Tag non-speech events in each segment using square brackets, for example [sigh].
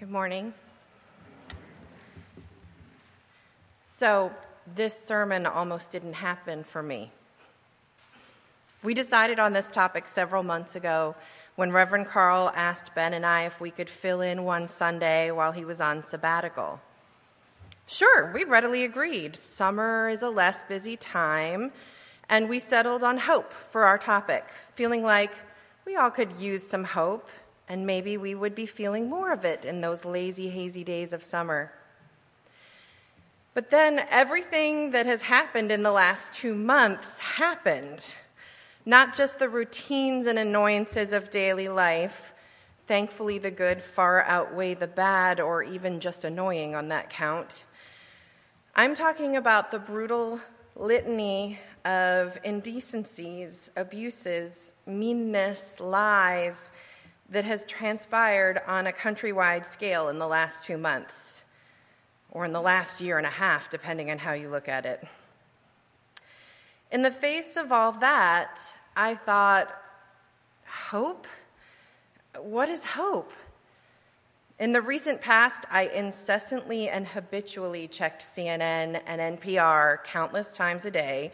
Good morning. So, this sermon almost didn't happen for me. We decided on this topic several months ago when Reverend Carl asked Ben and I if we could fill in one Sunday while he was on sabbatical. Sure, we readily agreed. Summer is a less busy time, and we settled on hope for our topic, feeling like we all could use some hope and maybe we would be feeling more of it in those lazy, hazy days of summer. But then everything that has happened in the last two months happened. Not just the routines and annoyances of daily life. Thankfully, the good far outweigh the bad, or even just annoying on that count. I'm talking about the brutal litany of indecencies, abuses, meanness, lies, that has transpired on a countrywide scale in the last two months, or in the last year and a half, depending on how you look at it. In the face of all that, I thought, hope? What is hope? In the recent past, I incessantly and habitually checked CNN and NPR countless times a day,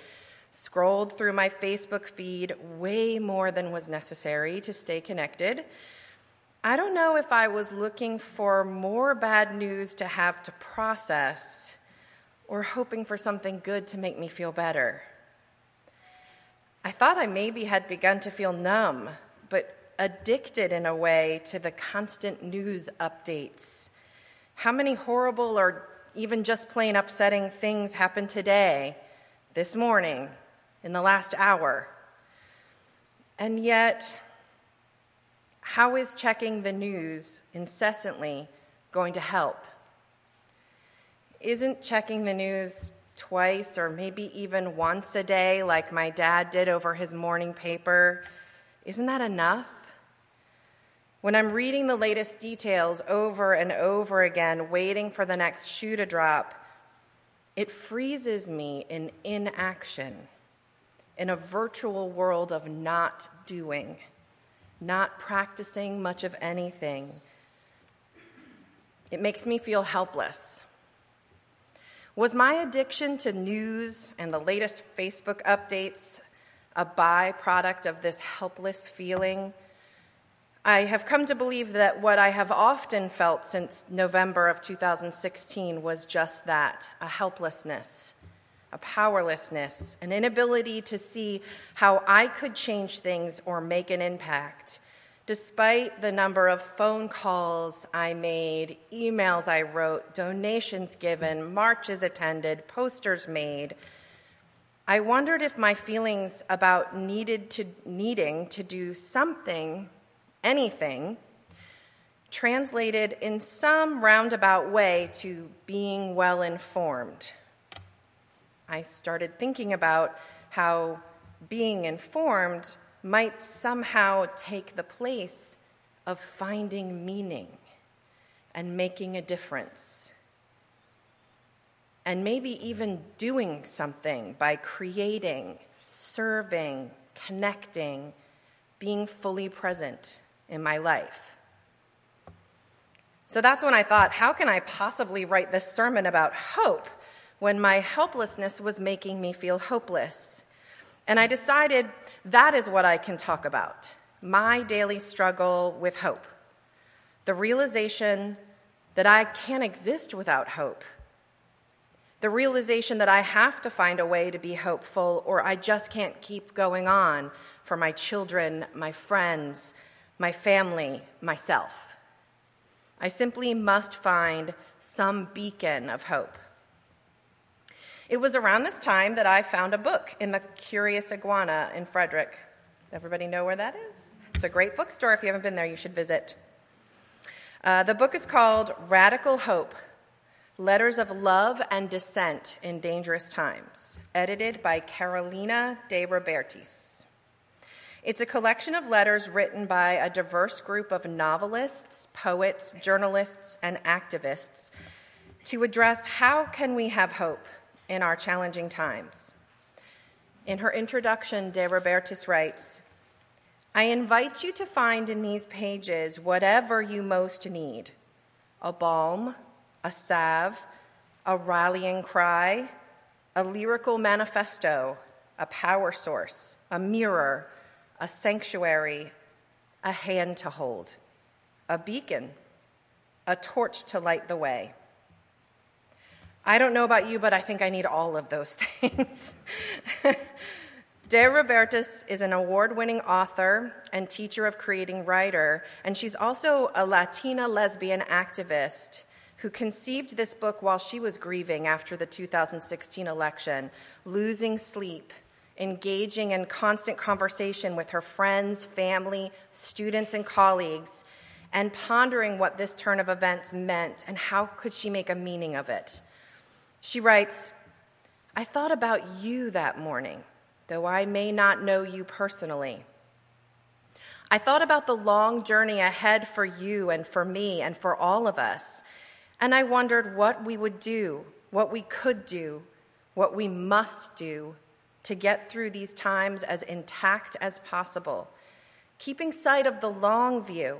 scrolled through my Facebook feed way more than was necessary to stay connected. I don't know if I was looking for more bad news to have to process or hoping for something good to make me feel better. I thought I maybe had begun to feel numb, but addicted in a way to the constant news updates. How many horrible or even just plain upsetting things happened today, this morning, in the last hour. And yet, how is checking the news incessantly going to help? Isn't checking the news twice or maybe even once a day, like my dad did over his morning paper, isn't that enough? When I'm reading the latest details over and over again, waiting for the next shoe to drop, it freezes me in inaction in a virtual world of not doing, not practicing much of anything. It makes me feel helpless. Was my addiction to news and the latest Facebook updates a byproduct of this helpless feeling? I have come to believe that what I have often felt since November of 2016 was just that a helplessness a powerlessness, an inability to see how I could change things or make an impact, despite the number of phone calls I made, emails I wrote, donations given, marches attended, posters made. I wondered if my feelings about needed to needing to do something, anything, translated in some roundabout way to being well informed. I started thinking about how being informed might somehow take the place of finding meaning and making a difference. And maybe even doing something by creating, serving, connecting, being fully present in my life. So that's when I thought, how can I possibly write this sermon about hope when my helplessness was making me feel hopeless. And I decided that is what I can talk about my daily struggle with hope. The realization that I can't exist without hope. The realization that I have to find a way to be hopeful or I just can't keep going on for my children, my friends, my family, myself. I simply must find some beacon of hope. It was around this time that I found a book in the Curious Iguana in Frederick. Everybody know where that is? It's a great bookstore. If you haven't been there, you should visit. Uh, the book is called Radical Hope Letters of Love and Dissent in Dangerous Times, edited by Carolina de Robertis. It's a collection of letters written by a diverse group of novelists, poets, journalists, and activists to address how can we have hope in our challenging times. In her introduction, De Robertis writes I invite you to find in these pages whatever you most need a balm, a salve, a rallying cry, a lyrical manifesto, a power source, a mirror, a sanctuary, a hand to hold, a beacon, a torch to light the way. I don't know about you, but I think I need all of those [laughs] things. De Robertis is an award winning author and teacher of creating writer, and she's also a Latina lesbian activist who conceived this book while she was grieving after the 2016 election, losing sleep, engaging in constant conversation with her friends, family, students, and colleagues, and pondering what this turn of events meant and how could she make a meaning of it. She writes, I thought about you that morning though I may not know you personally. I thought about the long journey ahead for you and for me and for all of us, and I wondered what we would do, what we could do, what we must do to get through these times as intact as possible, keeping sight of the long view,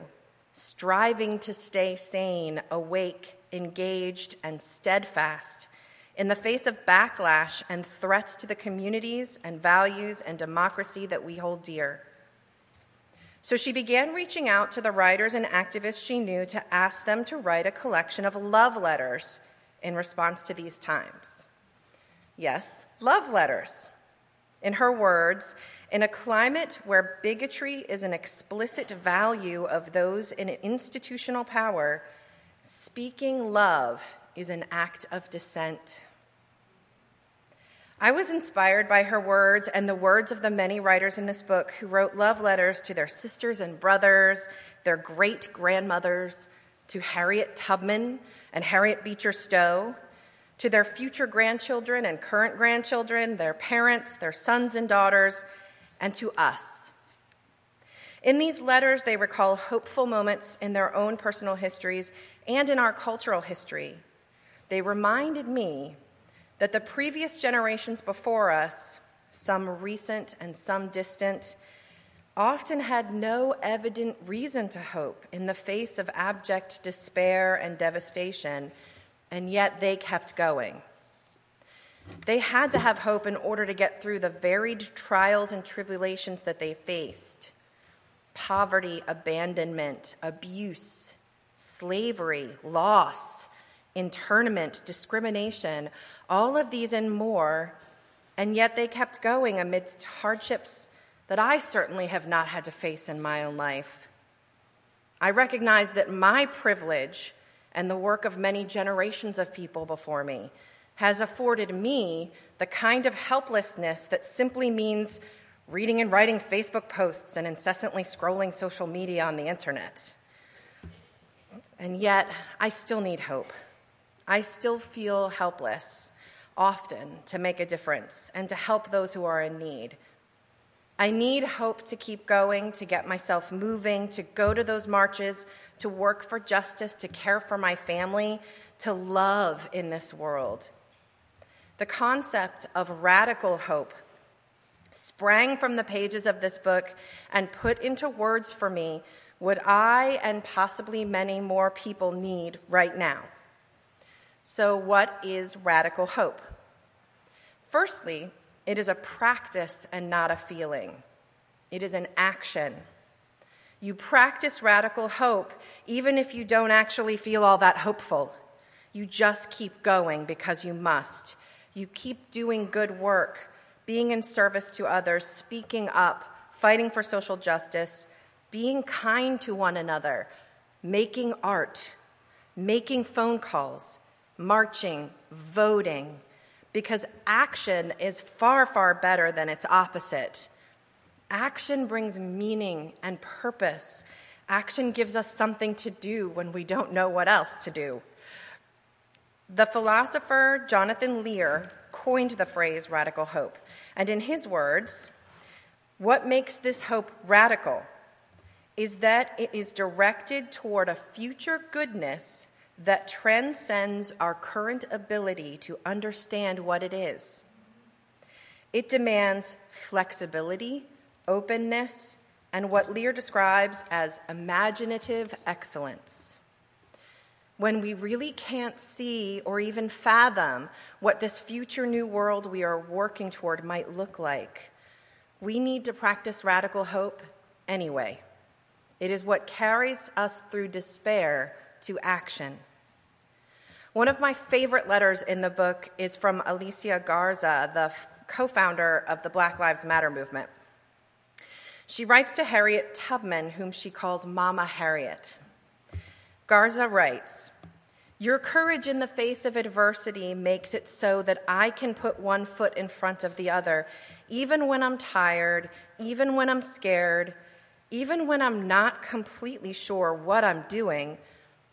striving to stay sane, awake, engaged, and steadfast in the face of backlash and threats to the communities and values and democracy that we hold dear. So she began reaching out to the writers and activists she knew to ask them to write a collection of love letters in response to these times. Yes, love letters. In her words, in a climate where bigotry is an explicit value of those in institutional power, speaking love is an act of dissent. I was inspired by her words and the words of the many writers in this book who wrote love letters to their sisters and brothers, their great grandmothers, to Harriet Tubman and Harriet Beecher Stowe, to their future grandchildren and current grandchildren, their parents, their sons and daughters, and to us. In these letters, they recall hopeful moments in their own personal histories and in our cultural history they reminded me that the previous generations before us, some recent and some distant, often had no evident reason to hope in the face of abject despair and devastation, and yet they kept going. They had to have hope in order to get through the varied trials and tribulations that they faced poverty, abandonment, abuse, slavery, loss, internment, discrimination, all of these and more, and yet they kept going amidst hardships that I certainly have not had to face in my own life. I recognize that my privilege and the work of many generations of people before me has afforded me the kind of helplessness that simply means reading and writing Facebook posts and incessantly scrolling social media on the internet. And yet, I still need hope. I still feel helpless often to make a difference and to help those who are in need. I need hope to keep going, to get myself moving, to go to those marches, to work for justice, to care for my family, to love in this world. The concept of radical hope sprang from the pages of this book and put into words for me what I and possibly many more people need right now. So, what is radical hope? Firstly, it is a practice and not a feeling, it is an action. You practice radical hope even if you don't actually feel all that hopeful. You just keep going because you must. You keep doing good work, being in service to others, speaking up, fighting for social justice, being kind to one another, making art, making phone calls, marching, voting, because action is far, far better than its opposite. Action brings meaning and purpose. Action gives us something to do when we don't know what else to do. The philosopher Jonathan Lear coined the phrase radical hope, and in his words, what makes this hope radical is that it is directed toward a future goodness that transcends our current ability to understand what it is. It demands flexibility, openness, and what Lear describes as imaginative excellence. when we really can't see or even fathom what this future new world we are working toward might look like, we need to practice radical hope anyway. It is what carries us through despair to action. One of my favorite letters in the book is from Alicia Garza, the co founder of the Black Lives Matter movement. She writes to Harriet Tubman, whom she calls Mama Harriet. Garza writes, Your courage in the face of adversity makes it so that I can put one foot in front of the other, even when I'm tired, even when I'm scared, even when I'm not completely sure what I'm doing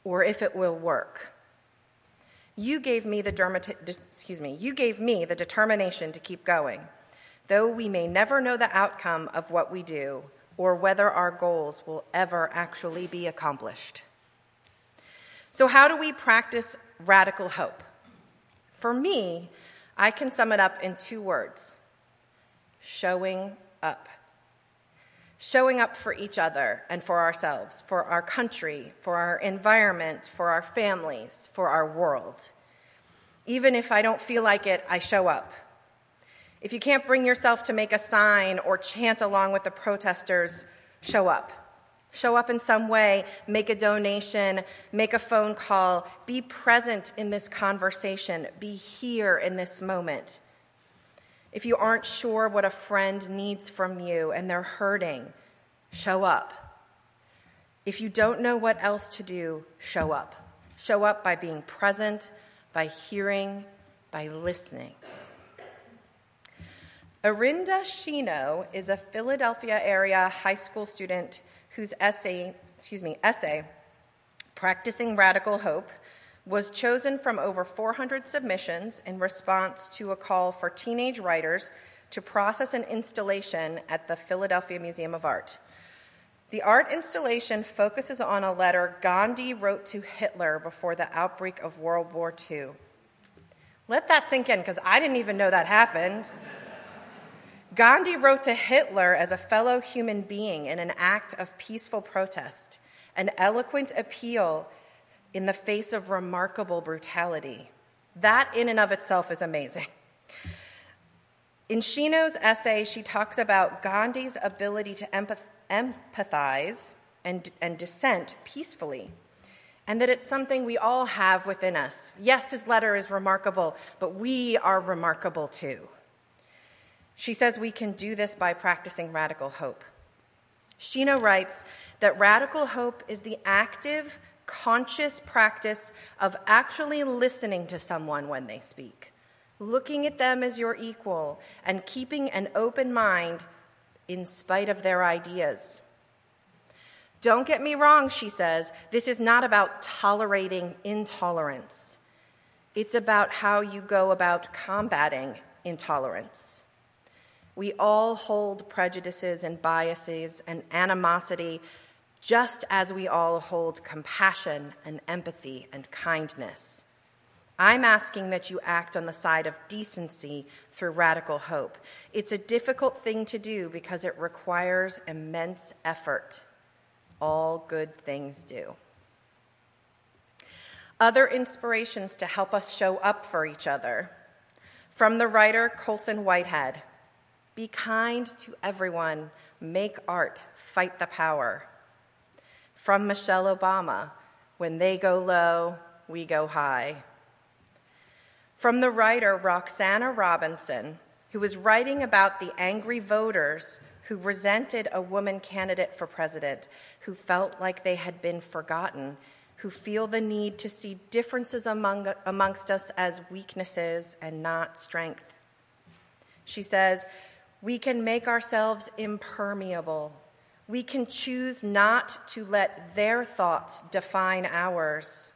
or if it will work. You gave me the excuse me, you gave me the determination to keep going. Though we may never know the outcome of what we do or whether our goals will ever actually be accomplished. So, how do we practice radical hope? For me, I can sum it up in two words showing up. Showing up for each other and for ourselves, for our country, for our environment, for our families, for our world. Even if I don't feel like it, I show up. If you can't bring yourself to make a sign or chant along with the protesters, show up. Show up in some way, make a donation, make a phone call, be present in this conversation, be here in this moment. If you aren't sure what a friend needs from you and they're hurting, show up. If you don't know what else to do, show up. Show up by being present, by hearing, by listening. Arinda Shino is a Philadelphia area high school student whose essay, excuse me, essay, Practicing Radical Hope, was chosen from over 400 submissions in response to a call for teenage writers to process an installation at the Philadelphia Museum of Art. The art installation focuses on a letter Gandhi wrote to Hitler before the outbreak of World War II. Let that sink in because I didn't even know that happened. Gandhi wrote to Hitler as a fellow human being in an act of peaceful protest, an eloquent appeal in the face of remarkable brutality. That, in and of itself, is amazing. In Shino's essay, she talks about Gandhi's ability to empath- empathize and, and dissent peacefully, and that it's something we all have within us. Yes, his letter is remarkable, but we are remarkable too. She says we can do this by practicing radical hope. Shino writes that radical hope is the active, conscious practice of actually listening to someone when they speak, looking at them as your equal, and keeping an open mind in spite of their ideas. Don't get me wrong, she says, this is not about tolerating intolerance. It's about how you go about combating intolerance. We all hold prejudices and biases and animosity just as we all hold compassion and empathy and kindness. I'm asking that you act on the side of decency through radical hope. It's a difficult thing to do because it requires immense effort. All good things do. Other inspirations to help us show up for each other. From the writer Colson Whitehead be kind to everyone. Make art. Fight the power. From Michelle Obama When they go low, we go high. From the writer Roxana Robinson, who was writing about the angry voters who resented a woman candidate for president, who felt like they had been forgotten, who feel the need to see differences among, amongst us as weaknesses and not strength. She says, we can make ourselves impermeable. We can choose not to let their thoughts define ours.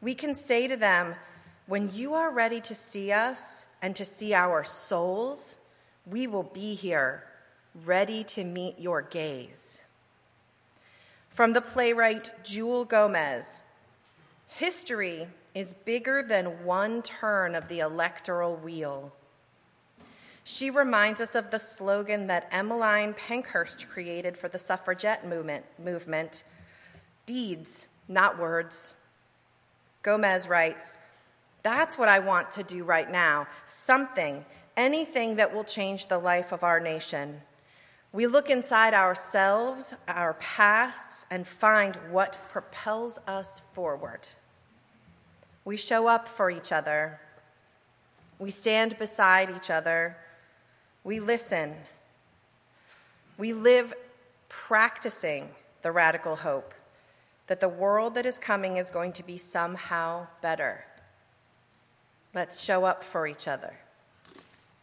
We can say to them, when you are ready to see us and to see our souls, we will be here, ready to meet your gaze. From the playwright Jewelle Gomez History is bigger than one turn of the electoral wheel. She reminds us of the slogan that Emmeline Pankhurst created for the suffragette movement, movement deeds, not words. Gomez writes, That's what I want to do right now. Something, anything that will change the life of our nation. We look inside ourselves, our pasts, and find what propels us forward. We show up for each other. We stand beside each other. We listen. We live practicing the radical hope that the world that is coming is going to be somehow better. Let's show up for each other.